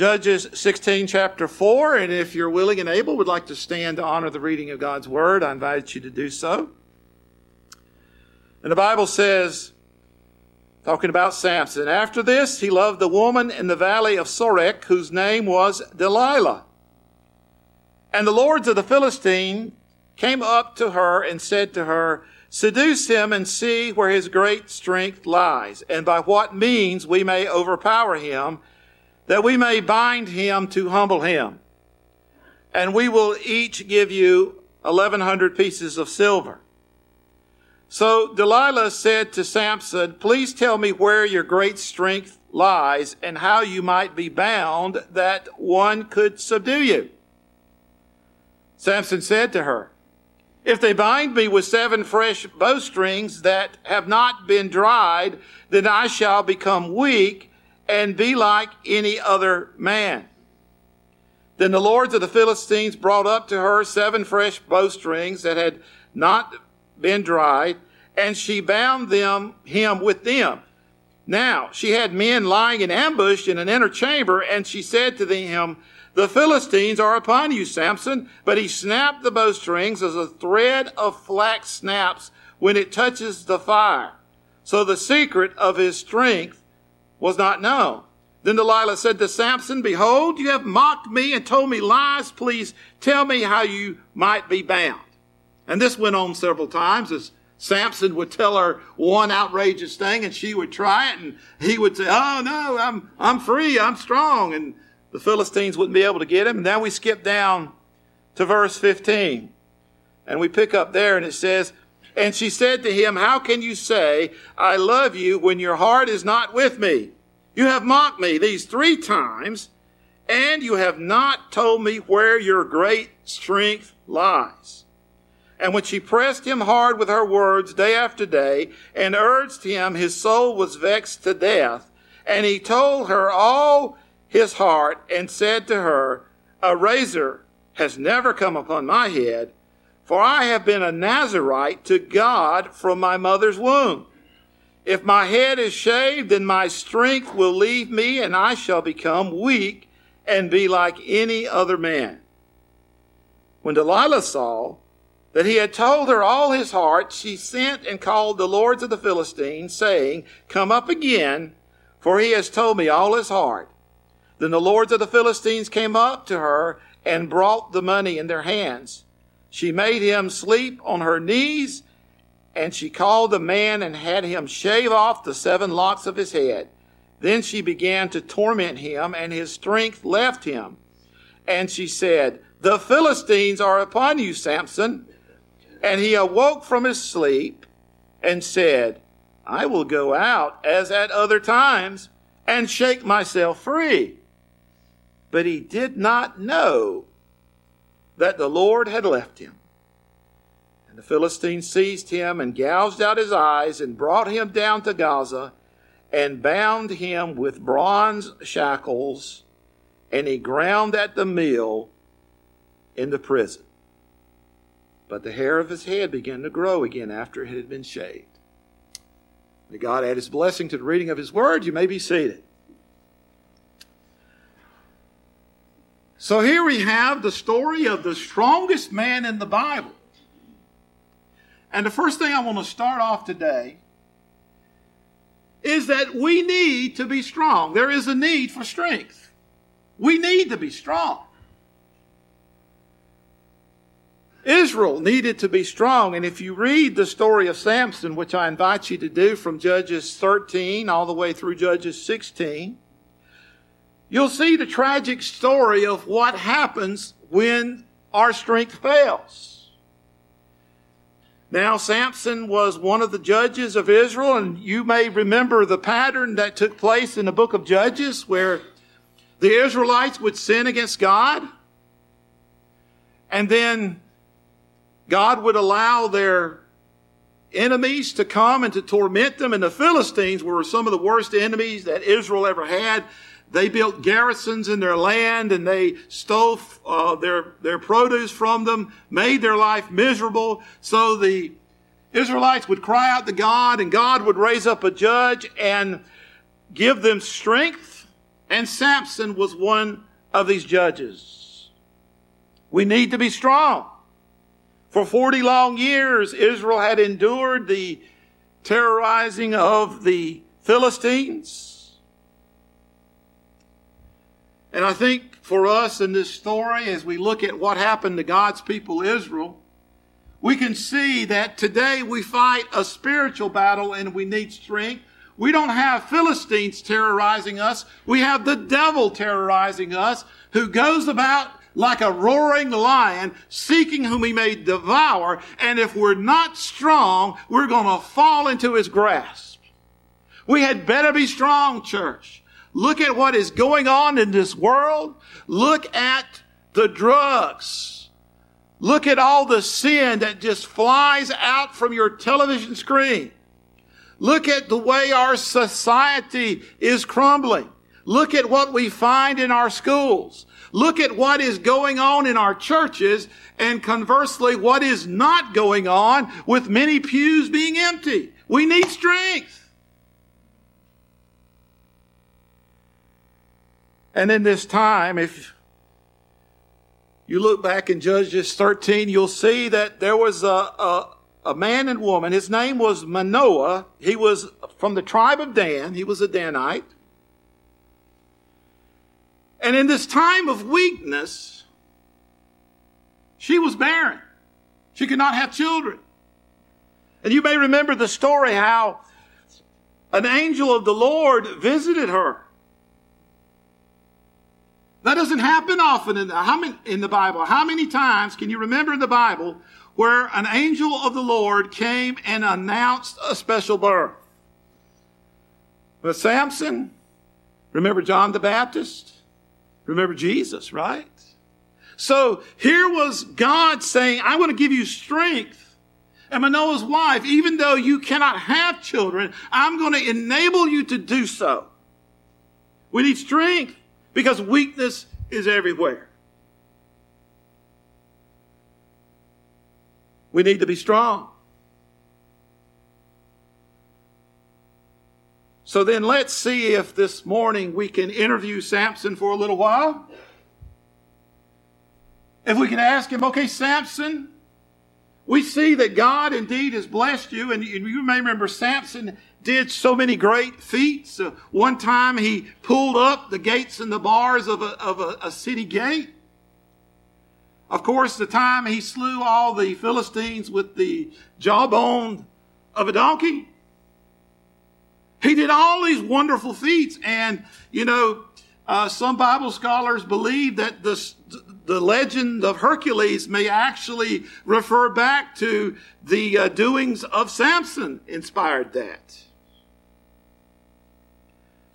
Judges 16, chapter 4. And if you're willing and able, would like to stand to honor the reading of God's word, I invite you to do so. And the Bible says, talking about Samson, after this, he loved the woman in the valley of Sorek, whose name was Delilah. And the lords of the Philistine came up to her and said to her, Seduce him and see where his great strength lies, and by what means we may overpower him that we may bind him to humble him. And we will each give you 1100 pieces of silver. So Delilah said to Samson, Please tell me where your great strength lies and how you might be bound that one could subdue you. Samson said to her, If they bind me with seven fresh bowstrings that have not been dried, then I shall become weak and be like any other man. Then the lords of the Philistines brought up to her seven fresh bowstrings that had not been dried, and she bound them him with them. Now she had men lying in ambush in an inner chamber, and she said to him, The Philistines are upon you, Samson. But he snapped the bowstrings as a thread of flax snaps when it touches the fire. So the secret of his strength was not known. Then Delilah said to Samson, Behold, you have mocked me and told me lies. Please tell me how you might be bound. And this went on several times as Samson would tell her one outrageous thing and she would try it and he would say, Oh no, I'm, I'm free. I'm strong. And the Philistines wouldn't be able to get him. And now we skip down to verse 15 and we pick up there and it says, and she said to him, How can you say, I love you, when your heart is not with me? You have mocked me these three times, and you have not told me where your great strength lies. And when she pressed him hard with her words day after day, and urged him, his soul was vexed to death. And he told her all his heart, and said to her, A razor has never come upon my head for I have been a Nazarite to God from my mother's womb. If my head is shaved, then my strength will leave me, and I shall become weak and be like any other man. When Delilah saw that he had told her all his heart, she sent and called the lords of the Philistines, saying, Come up again, for he has told me all his heart. Then the lords of the Philistines came up to her and brought the money in their hands. She made him sleep on her knees, and she called the man and had him shave off the seven locks of his head. Then she began to torment him, and his strength left him. And she said, The Philistines are upon you, Samson. And he awoke from his sleep and said, I will go out as at other times and shake myself free. But he did not know that the Lord had left him. And the Philistines seized him and gouged out his eyes and brought him down to Gaza and bound him with bronze shackles, and he ground at the mill in the prison. But the hair of his head began to grow again after it had been shaved. May God add his blessing to the reading of his word. You may be seated. So here we have the story of the strongest man in the Bible. And the first thing I want to start off today is that we need to be strong. There is a need for strength. We need to be strong. Israel needed to be strong. And if you read the story of Samson, which I invite you to do from Judges 13 all the way through Judges 16, you'll see the tragic story of what happens when our strength fails. Now, Samson was one of the judges of Israel, and you may remember the pattern that took place in the book of Judges where the Israelites would sin against God, and then God would allow their enemies to come and to torment them, and the Philistines were some of the worst enemies that Israel ever had. They built garrisons in their land and they stole uh, their, their produce from them, made their life miserable. So the Israelites would cry out to God and God would raise up a judge and give them strength And Samson was one of these judges. We need to be strong. For 40 long years, Israel had endured the terrorizing of the Philistines. And I think for us in this story, as we look at what happened to God's people Israel, we can see that today we fight a spiritual battle and we need strength. We don't have Philistines terrorizing us. We have the devil terrorizing us who goes about like a roaring lion, seeking whom he may devour. And if we're not strong, we're going to fall into his grasp. We had better be strong, church. Look at what is going on in this world. Look at the drugs. Look at all the sin that just flies out from your television screen. Look at the way our society is crumbling. Look at what we find in our schools. Look at what is going on in our churches and conversely, what is not going on with many pews being empty. We need strength. And in this time, if you look back in Judges 13, you'll see that there was a, a, a man and woman. His name was Manoah. He was from the tribe of Dan. He was a Danite. And in this time of weakness, she was barren. She could not have children. And you may remember the story how an angel of the Lord visited her. That doesn't happen often in the, how many, in the Bible. How many times can you remember in the Bible where an angel of the Lord came and announced a special birth? But Samson, remember John the Baptist? Remember Jesus, right? So here was God saying, I'm going to give you strength. And Manoah's wife, even though you cannot have children, I'm going to enable you to do so. We need strength because weakness is everywhere. We need to be strong. So then let's see if this morning we can interview Samson for a little while. If we can ask him, okay, Samson, we see that God indeed has blessed you. And you may remember Samson did so many great feats. Uh, one time he pulled up the gates and the bars of, a, of a, a city gate. Of course, the time he slew all the Philistines with the jawbone of a donkey. He did all these wonderful feats. And, you know, uh, some Bible scholars believe that the, the legend of Hercules may actually refer back to the uh, doings of Samson inspired that.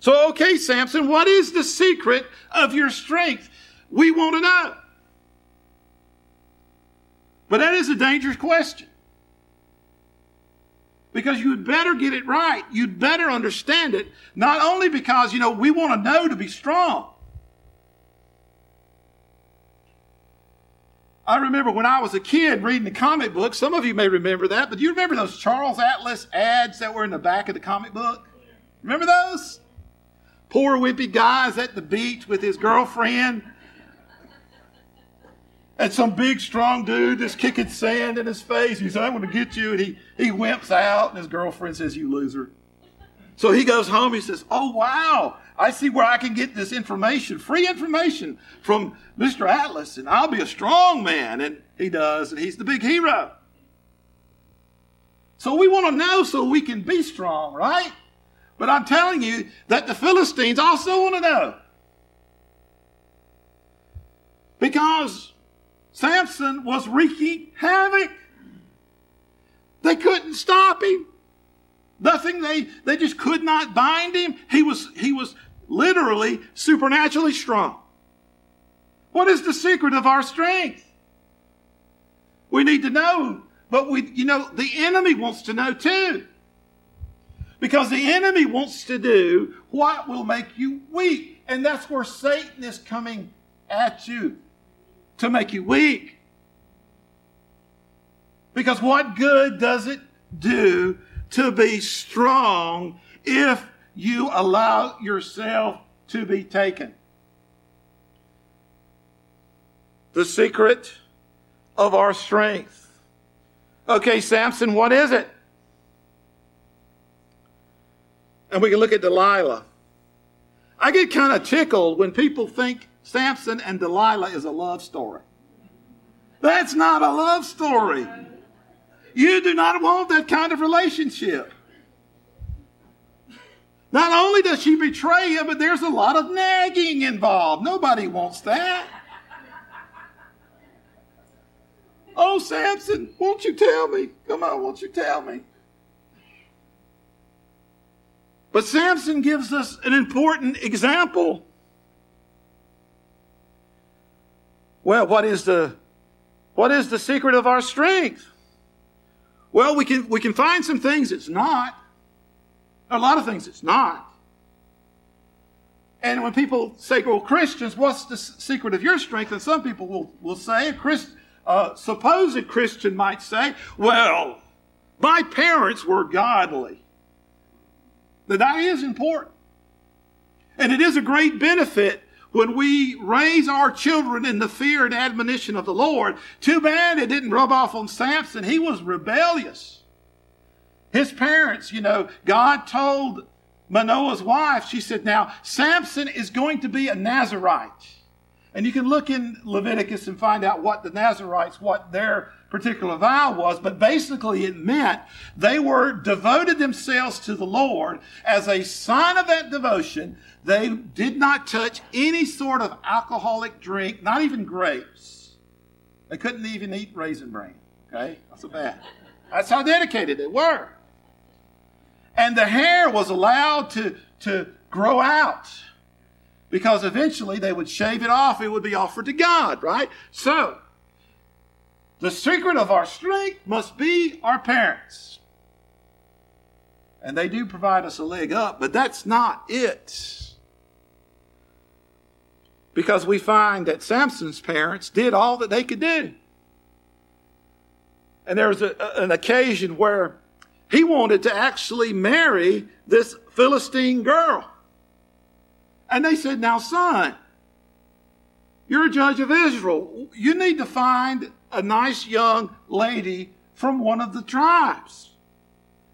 So, okay, Samson, what is the secret of your strength? We want to know. But that is a dangerous question. Because you'd better get it right. You'd better understand it. Not only because, you know, we want to know to be strong. I remember when I was a kid reading the comic book. Some of you may remember that, but do you remember those Charles Atlas ads that were in the back of the comic book? Remember those? Poor wimpy guys at the beach with his girlfriend and some big, strong dude that's kicking sand in his face. He said, I'm to get you. And he, he wimps out, and his girlfriend says, You loser. So he goes home. He says, Oh, wow. I see where I can get this information, free information from Mr. Atlas, and I'll be a strong man. And he does, and he's the big hero. So we want to know so we can be strong, right? But I'm telling you that the Philistines also want to know. Because Samson was wreaking havoc. They couldn't stop him. Nothing, they, they just could not bind him. He was, he was literally supernaturally strong. What is the secret of our strength? We need to know, but we, you know, the enemy wants to know too. Because the enemy wants to do what will make you weak. And that's where Satan is coming at you to make you weak. Because what good does it do to be strong if you allow yourself to be taken. The secret of our strength. Okay, Samson, what is it? And we can look at Delilah. I get kind of tickled when people think Samson and Delilah is a love story. That's not a love story. You do not want that kind of relationship. Not only does she betray him, but there's a lot of nagging involved. Nobody wants that. Oh, Samson, won't you tell me? Come on, won't you tell me? But Samson gives us an important example. Well, what is the what is the secret of our strength? Well, we can we can find some things it's not. A lot of things it's not. And when people say, well, Christians, what's the secret of your strength? And some people will, will say, a Christ, uh, supposed Christian might say, well, my parents were godly. That that is important. And it is a great benefit when we raise our children in the fear and admonition of the Lord. Too bad it didn't rub off on Samson. He was rebellious. His parents, you know, God told Manoah's wife, she said, now Samson is going to be a Nazarite. And you can look in Leviticus and find out what the Nazarites, what their particular vow was, but basically it meant they were devoted themselves to the Lord. As a sign of that devotion, they did not touch any sort of alcoholic drink, not even grapes. They couldn't even eat raisin bran. Okay? That's so bad. That's how dedicated they were. And the hair was allowed to, to grow out because eventually they would shave it off. It would be offered to God, right? So, the secret of our strength must be our parents. And they do provide us a leg up, but that's not it. Because we find that Samson's parents did all that they could do. And there was a, an occasion where he wanted to actually marry this Philistine girl. And they said, Now, son, you're a judge of Israel. You need to find a nice young lady from one of the tribes.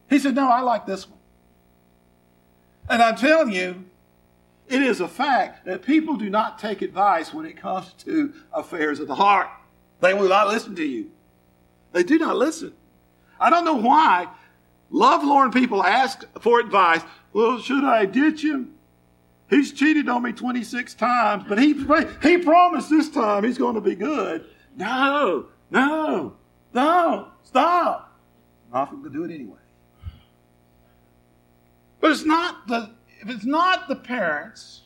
He said, No, I like this one. And I'm telling you, it is a fact that people do not take advice when it comes to affairs of the heart. They will not listen to you. They do not listen. I don't know why lovelorn people ask for advice. Well, should I ditch him? He's cheated on me 26 times, but he, he promised this time he's going to be good. No, no, no, stop. I'm going to do it anyway. But it's not the, if it's not the parents,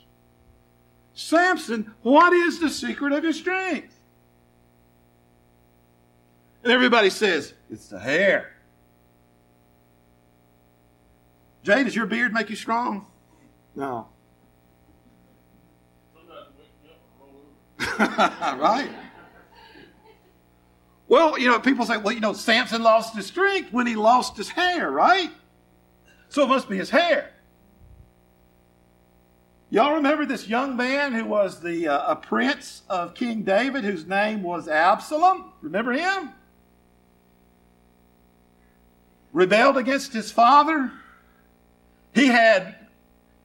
Samson, what is the secret of his strength? And everybody says, it's the hair. Jay, does your beard make you strong? No. right? Well, you know, people say, well, you know, Samson lost his strength when he lost his hair, right? So it must be his hair. Y'all remember this young man who was the uh, a prince of King David, whose name was Absalom? Remember him? Rebelled against his father. He had,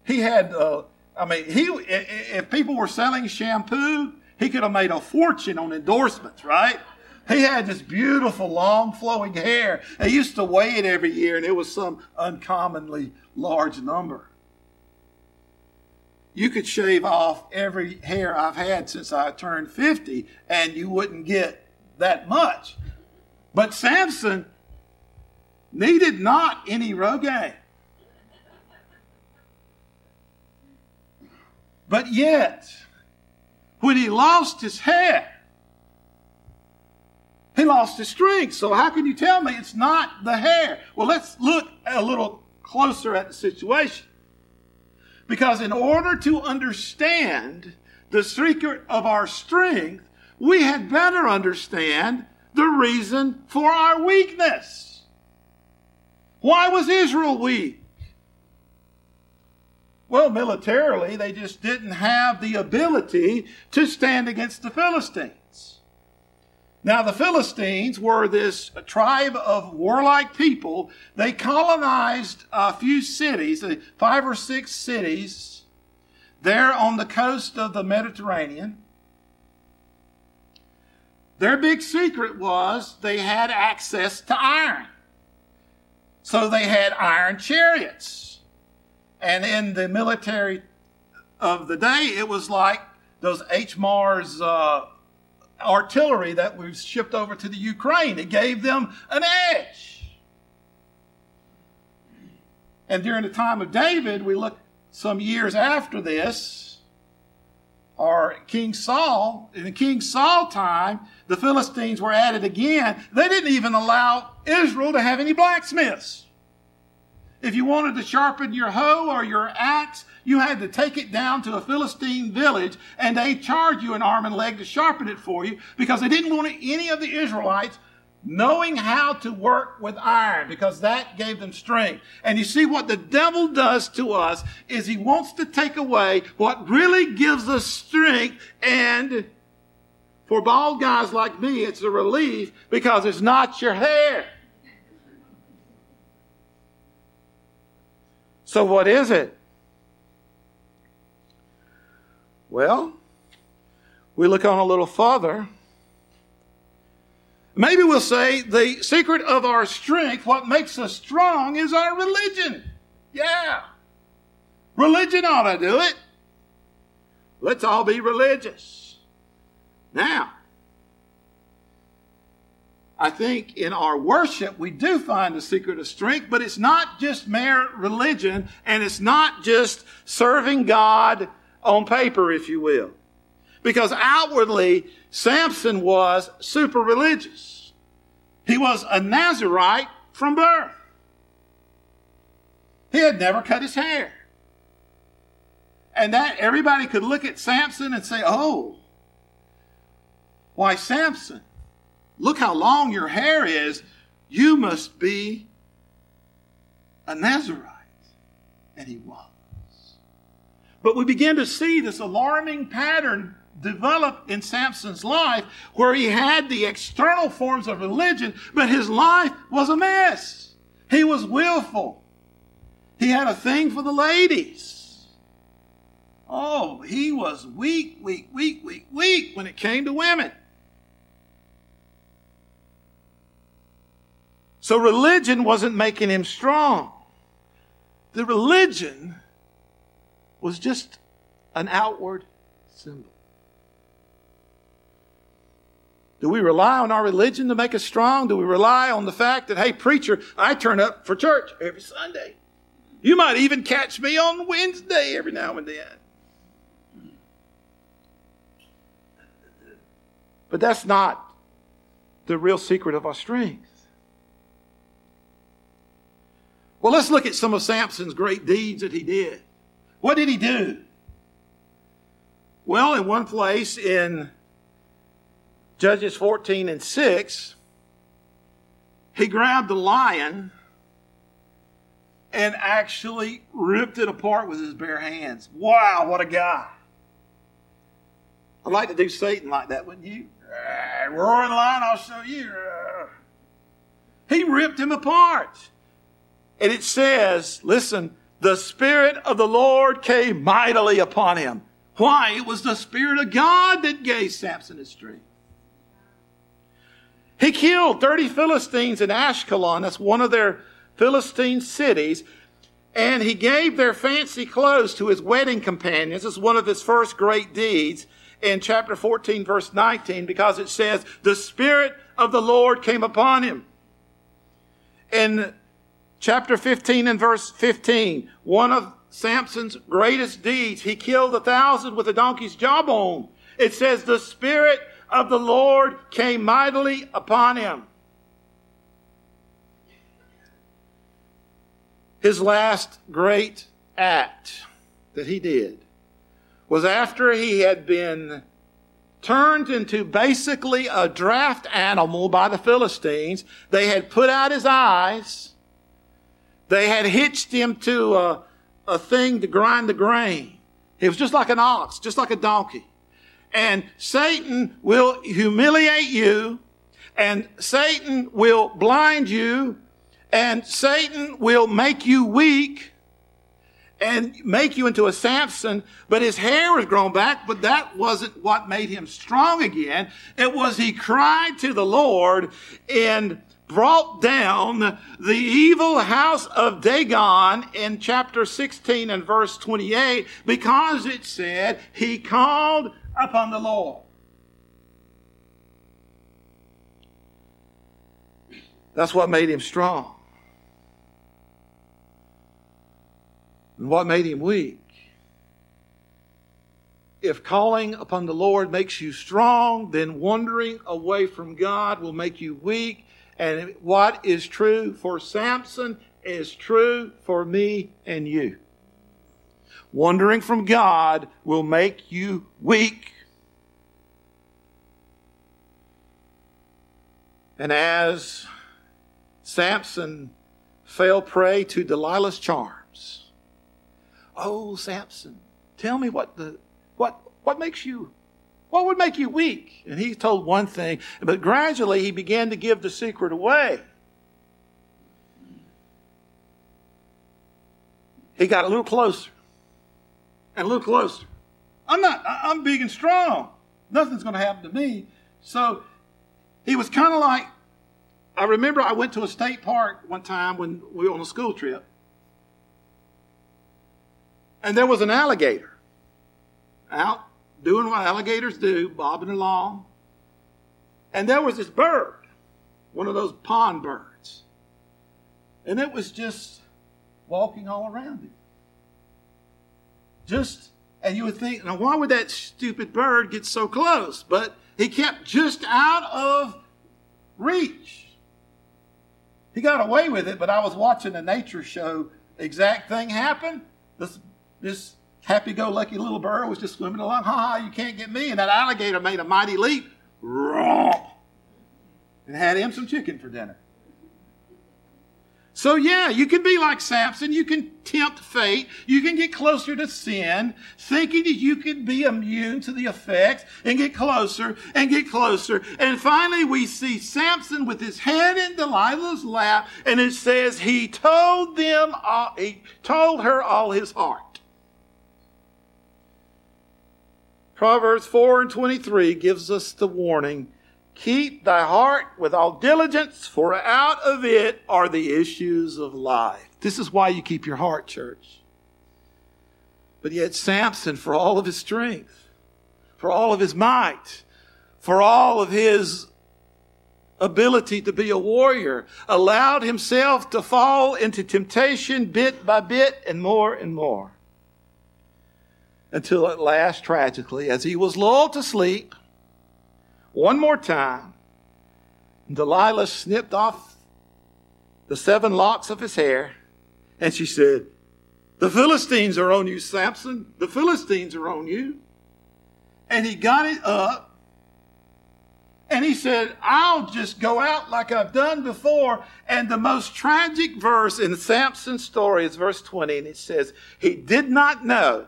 he had. Uh, I mean, he if people were selling shampoo, he could have made a fortune on endorsements, right? He had this beautiful, long flowing hair. They used to weigh it every year, and it was some uncommonly large number. You could shave off every hair I've had since I turned 50, and you wouldn't get that much. But Samson needed not any Rogaine. But yet, when he lost his hair, he lost his strength. So how can you tell me it's not the hair? Well, let's look a little closer at the situation. Because in order to understand the secret of our strength, we had better understand the reason for our weakness. Why was Israel weak? Well, militarily, they just didn't have the ability to stand against the Philistines. Now, the Philistines were this tribe of warlike people. They colonized a few cities, uh, five or six cities, there on the coast of the Mediterranean. Their big secret was they had access to iron. So they had iron chariots. And in the military of the day, it was like those HIMARS uh, artillery that was shipped over to the Ukraine. It gave them an edge. And during the time of David, we look some years after this, or King Saul, in the King Saul time, the Philistines were at it again. They didn't even allow Israel to have any blacksmiths. If you wanted to sharpen your hoe or your axe, you had to take it down to a Philistine village and they charge you an arm and leg to sharpen it for you because they didn't want any of the Israelites knowing how to work with iron because that gave them strength. And you see what the devil does to us is he wants to take away what really gives us strength and for bald guys like me, it's a relief because it's not your hair. So, what is it? Well, we look on a little farther. Maybe we'll say the secret of our strength, what makes us strong, is our religion. Yeah. Religion ought to do it. Let's all be religious. Now, I think in our worship, we do find the secret of strength, but it's not just mere religion and it's not just serving God on paper, if you will. Because outwardly, Samson was super religious. He was a Nazarite from birth. He had never cut his hair. And that everybody could look at Samson and say, oh, why Samson? Look how long your hair is. You must be a Nazarite. And he was. But we begin to see this alarming pattern develop in Samson's life where he had the external forms of religion, but his life was a mess. He was willful. He had a thing for the ladies. Oh, he was weak, weak, weak, weak, weak when it came to women. So religion wasn't making him strong. The religion was just an outward symbol. Do we rely on our religion to make us strong? Do we rely on the fact that, hey, preacher, I turn up for church every Sunday? You might even catch me on Wednesday every now and then. But that's not the real secret of our strength. Well, let's look at some of Samson's great deeds that he did. What did he do? Well, in one place in Judges 14 and 6, he grabbed a lion and actually ripped it apart with his bare hands. Wow, what a guy. I'd like to do Satan like that, wouldn't you? roaring lion, I'll show you. He ripped him apart. And it says, listen, the Spirit of the Lord came mightily upon him. Why? It was the Spirit of God that gave Samson his strength. He killed 30 Philistines in Ashkelon. That's one of their Philistine cities. And he gave their fancy clothes to his wedding companions. Is one of his first great deeds in chapter 14, verse 19, because it says, The Spirit of the Lord came upon him. And chapter 15 and verse 15, one of Samson's greatest deeds, he killed a thousand with a donkey's jawbone. It says, the Spirit of the Lord came mightily upon him. His last great act that he did was after he had been turned into basically a draft animal by the Philistines. They had put out his eyes they had hitched him to a, a thing to grind the grain. He was just like an ox, just like a donkey. And Satan will humiliate you, and Satan will blind you, and Satan will make you weak and make you into a Samson, but his hair was grown back, but that wasn't what made him strong again. It was he cried to the Lord and brought down the evil house of Dagon in chapter 16 and verse 28 because it said he called upon the Lord. That's what made him strong. And what made him weak? If calling upon the Lord makes you strong, then wandering away from God will make you weak and what is true for Samson is true for me and you. Wandering from God will make you weak. And as Samson fell prey to Delilah's charms, oh, Samson, tell me what the what what makes you what would make you weak? And he told one thing, but gradually he began to give the secret away. He got a little closer and a little closer. I'm not, I'm big and strong. Nothing's going to happen to me. So he was kind of like, I remember I went to a state park one time when we were on a school trip. And there was an alligator out doing what alligators do, bobbing along. And there was this bird, one of those pond birds. And it was just walking all around him. Just, and you would think, now why would that stupid bird get so close? But he kept just out of reach. He got away with it, but I was watching a nature show. Exact thing happened. This, this happy go lucky little bird was just swimming along. Ha ha, you can't get me. And that alligator made a mighty leap. And had him some chicken for dinner. So, yeah, you can be like Samson. You can tempt fate. You can get closer to sin, thinking that you can be immune to the effects and get closer and get closer. And finally, we see Samson with his head in Delilah's lap, and it says he told them, all, he told her all his heart. Proverbs 4 and 23 gives us the warning Keep thy heart with all diligence, for out of it are the issues of life. This is why you keep your heart, church. But yet, Samson, for all of his strength, for all of his might, for all of his ability to be a warrior, allowed himself to fall into temptation bit by bit and more and more until at last, tragically, as he was lulled to sleep, one more time, Delilah snipped off the seven locks of his hair, and she said, The Philistines are on you, Samson. The Philistines are on you. And he got it up, and he said, I'll just go out like I've done before. And the most tragic verse in Samson's story is verse 20, and it says, He did not know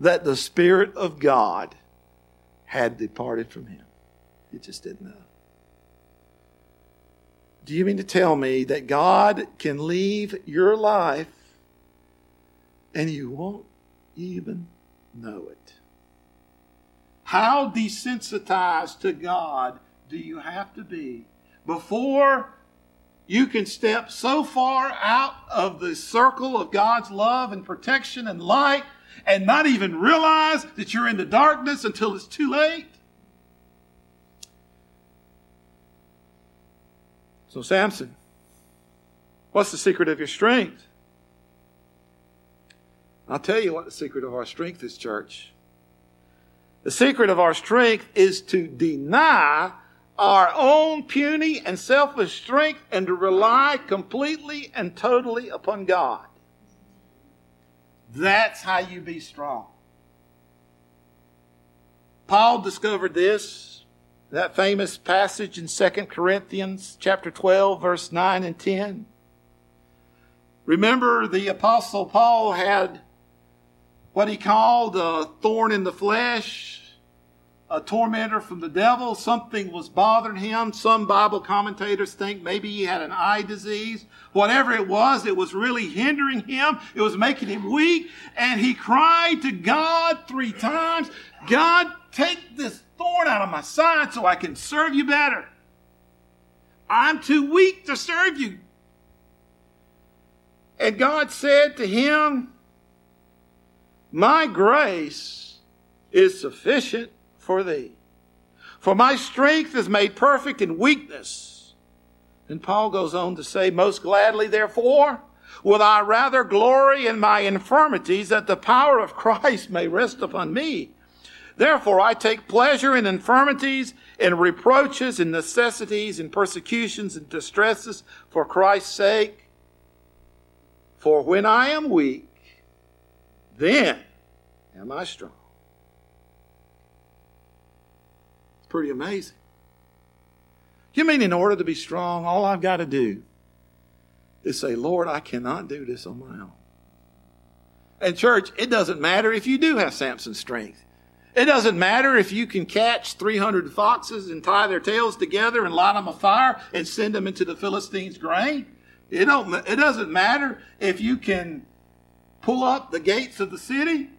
that the Spirit of God had departed from him. He just didn't know. Do you mean to tell me that God can leave your life and you won't even know it? How desensitized to God do you have to be before you can step so far out of the circle of God's love and protection and light and not even realize that you're in the darkness until it's too late? So, Samson, what's the secret of your strength? I'll tell you what the secret of our strength is, church. The secret of our strength is to deny our own puny and selfish strength and to rely completely and totally upon God. That's how you be strong. Paul discovered this, that famous passage in 2 Corinthians chapter 12 verse 9 and 10. Remember, the Apostle Paul had what he called a thorn in the flesh, a tormentor from the devil. Something was bothering him. Some Bible commentators think maybe he had an eye disease. Whatever it was, it was really hindering him. It was making him weak. And he cried to God three times, God, take this thorn out of my side so I can serve you better. I'm too weak to serve you. And God said to him, My grace is sufficient for thee. For my strength is made perfect in weakness. And Paul goes on to say, Most gladly, therefore, will I rather glory in my infirmities that the power of Christ may rest upon me. Therefore, I take pleasure in infirmities, in reproaches, in necessities, in persecutions, and distresses for Christ's sake. For when I am weak, then am I strong. It's pretty amazing. You mean in order to be strong, all I've got to do is say, Lord, I cannot do this on my own. And, church, it doesn't matter if you do have Samson's strength. It doesn't matter if you can catch 300 foxes and tie their tails together and light them afire and send them into the Philistines' grain. It, don't, it doesn't matter if you can pull up the gates of the city.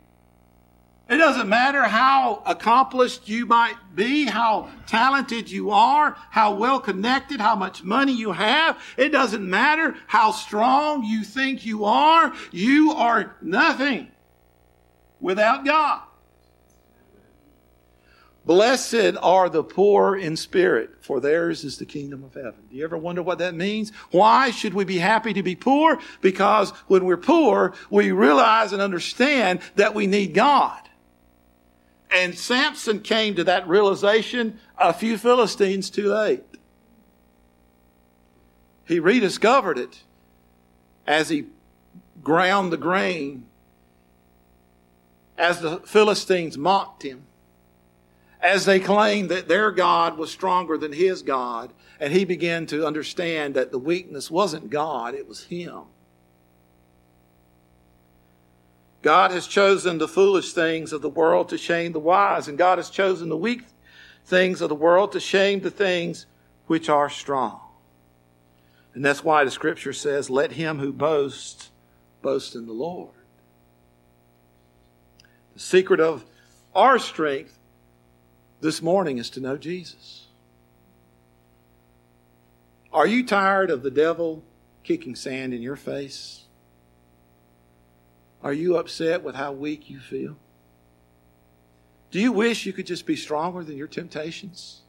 It doesn't matter how accomplished you might be, how talented you are, how well connected, how much money you have. It doesn't matter how strong you think you are. You are nothing without God. Blessed are the poor in spirit, for theirs is the kingdom of heaven. Do you ever wonder what that means? Why should we be happy to be poor? Because when we're poor, we realize and understand that we need God. And Samson came to that realization a few Philistines too late. He rediscovered it as he ground the grain, as the Philistines mocked him as they claimed that their God was stronger than his God. And he began to understand that the weakness wasn't God, it was him. God has chosen the foolish things of the world to shame the wise, and God has chosen the weak things of the world to shame the things which are strong. And that's why the scripture says, Let him who boasts boast in the Lord. The secret of our strength this morning is to know Jesus. Are you tired of the devil kicking sand in your face? Are you upset with how weak you feel? Do you wish you could just be stronger than your temptations?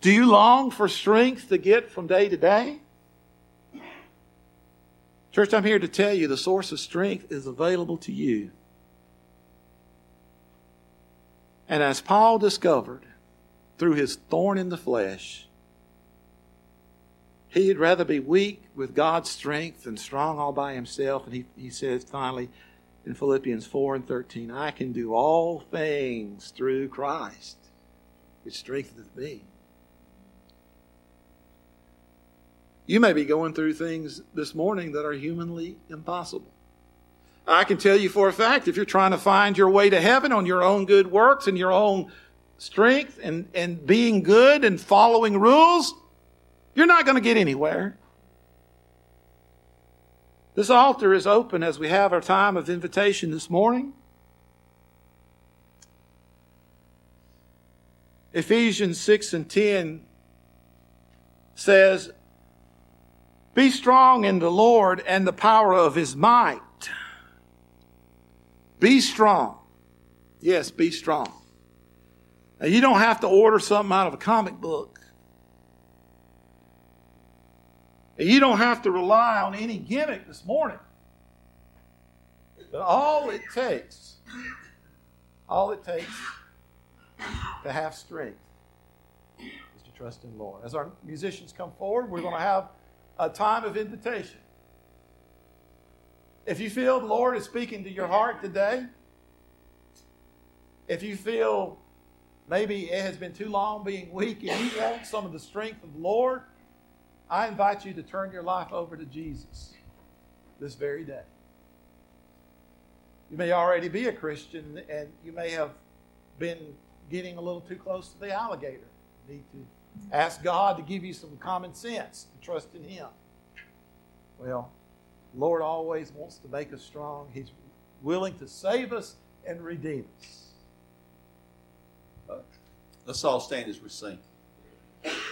Do you long for strength to get from day to day? Church, I'm here to tell you the source of strength is available to you. And as Paul discovered through his thorn in the flesh, he'd rather be weak with God's strength than strong all by himself. And he, he says finally in Philippians 4 and 13, I can do all things through Christ, which strengtheneth me. You may be going through things this morning that are humanly impossible. I can tell you for a fact if you're trying to find your way to heaven on your own good works and your own strength and, and being good and following rules, you're not going to get anywhere. This altar is open as we have our time of invitation this morning. Ephesians 6 and 10 says, Be strong in the Lord and the power of his might. Be strong. Yes, be strong. Now, you don't have to order something out of a comic book. You don't have to rely on any gimmick this morning. But all it takes, all it takes to have strength is to trust in the Lord. As our musicians come forward, we're going to have a time of invitation. If you feel the Lord is speaking to your heart today, if you feel maybe it has been too long being weak and you want some of the strength of the Lord, I invite you to turn your life over to Jesus. this very day. You may already be a Christian and you may have been getting a little too close to the alligator. You need to ask God to give you some common sense and trust in Him. Well, Lord always wants to make us strong. He's willing to save us and redeem us. Let's all stand as we sing.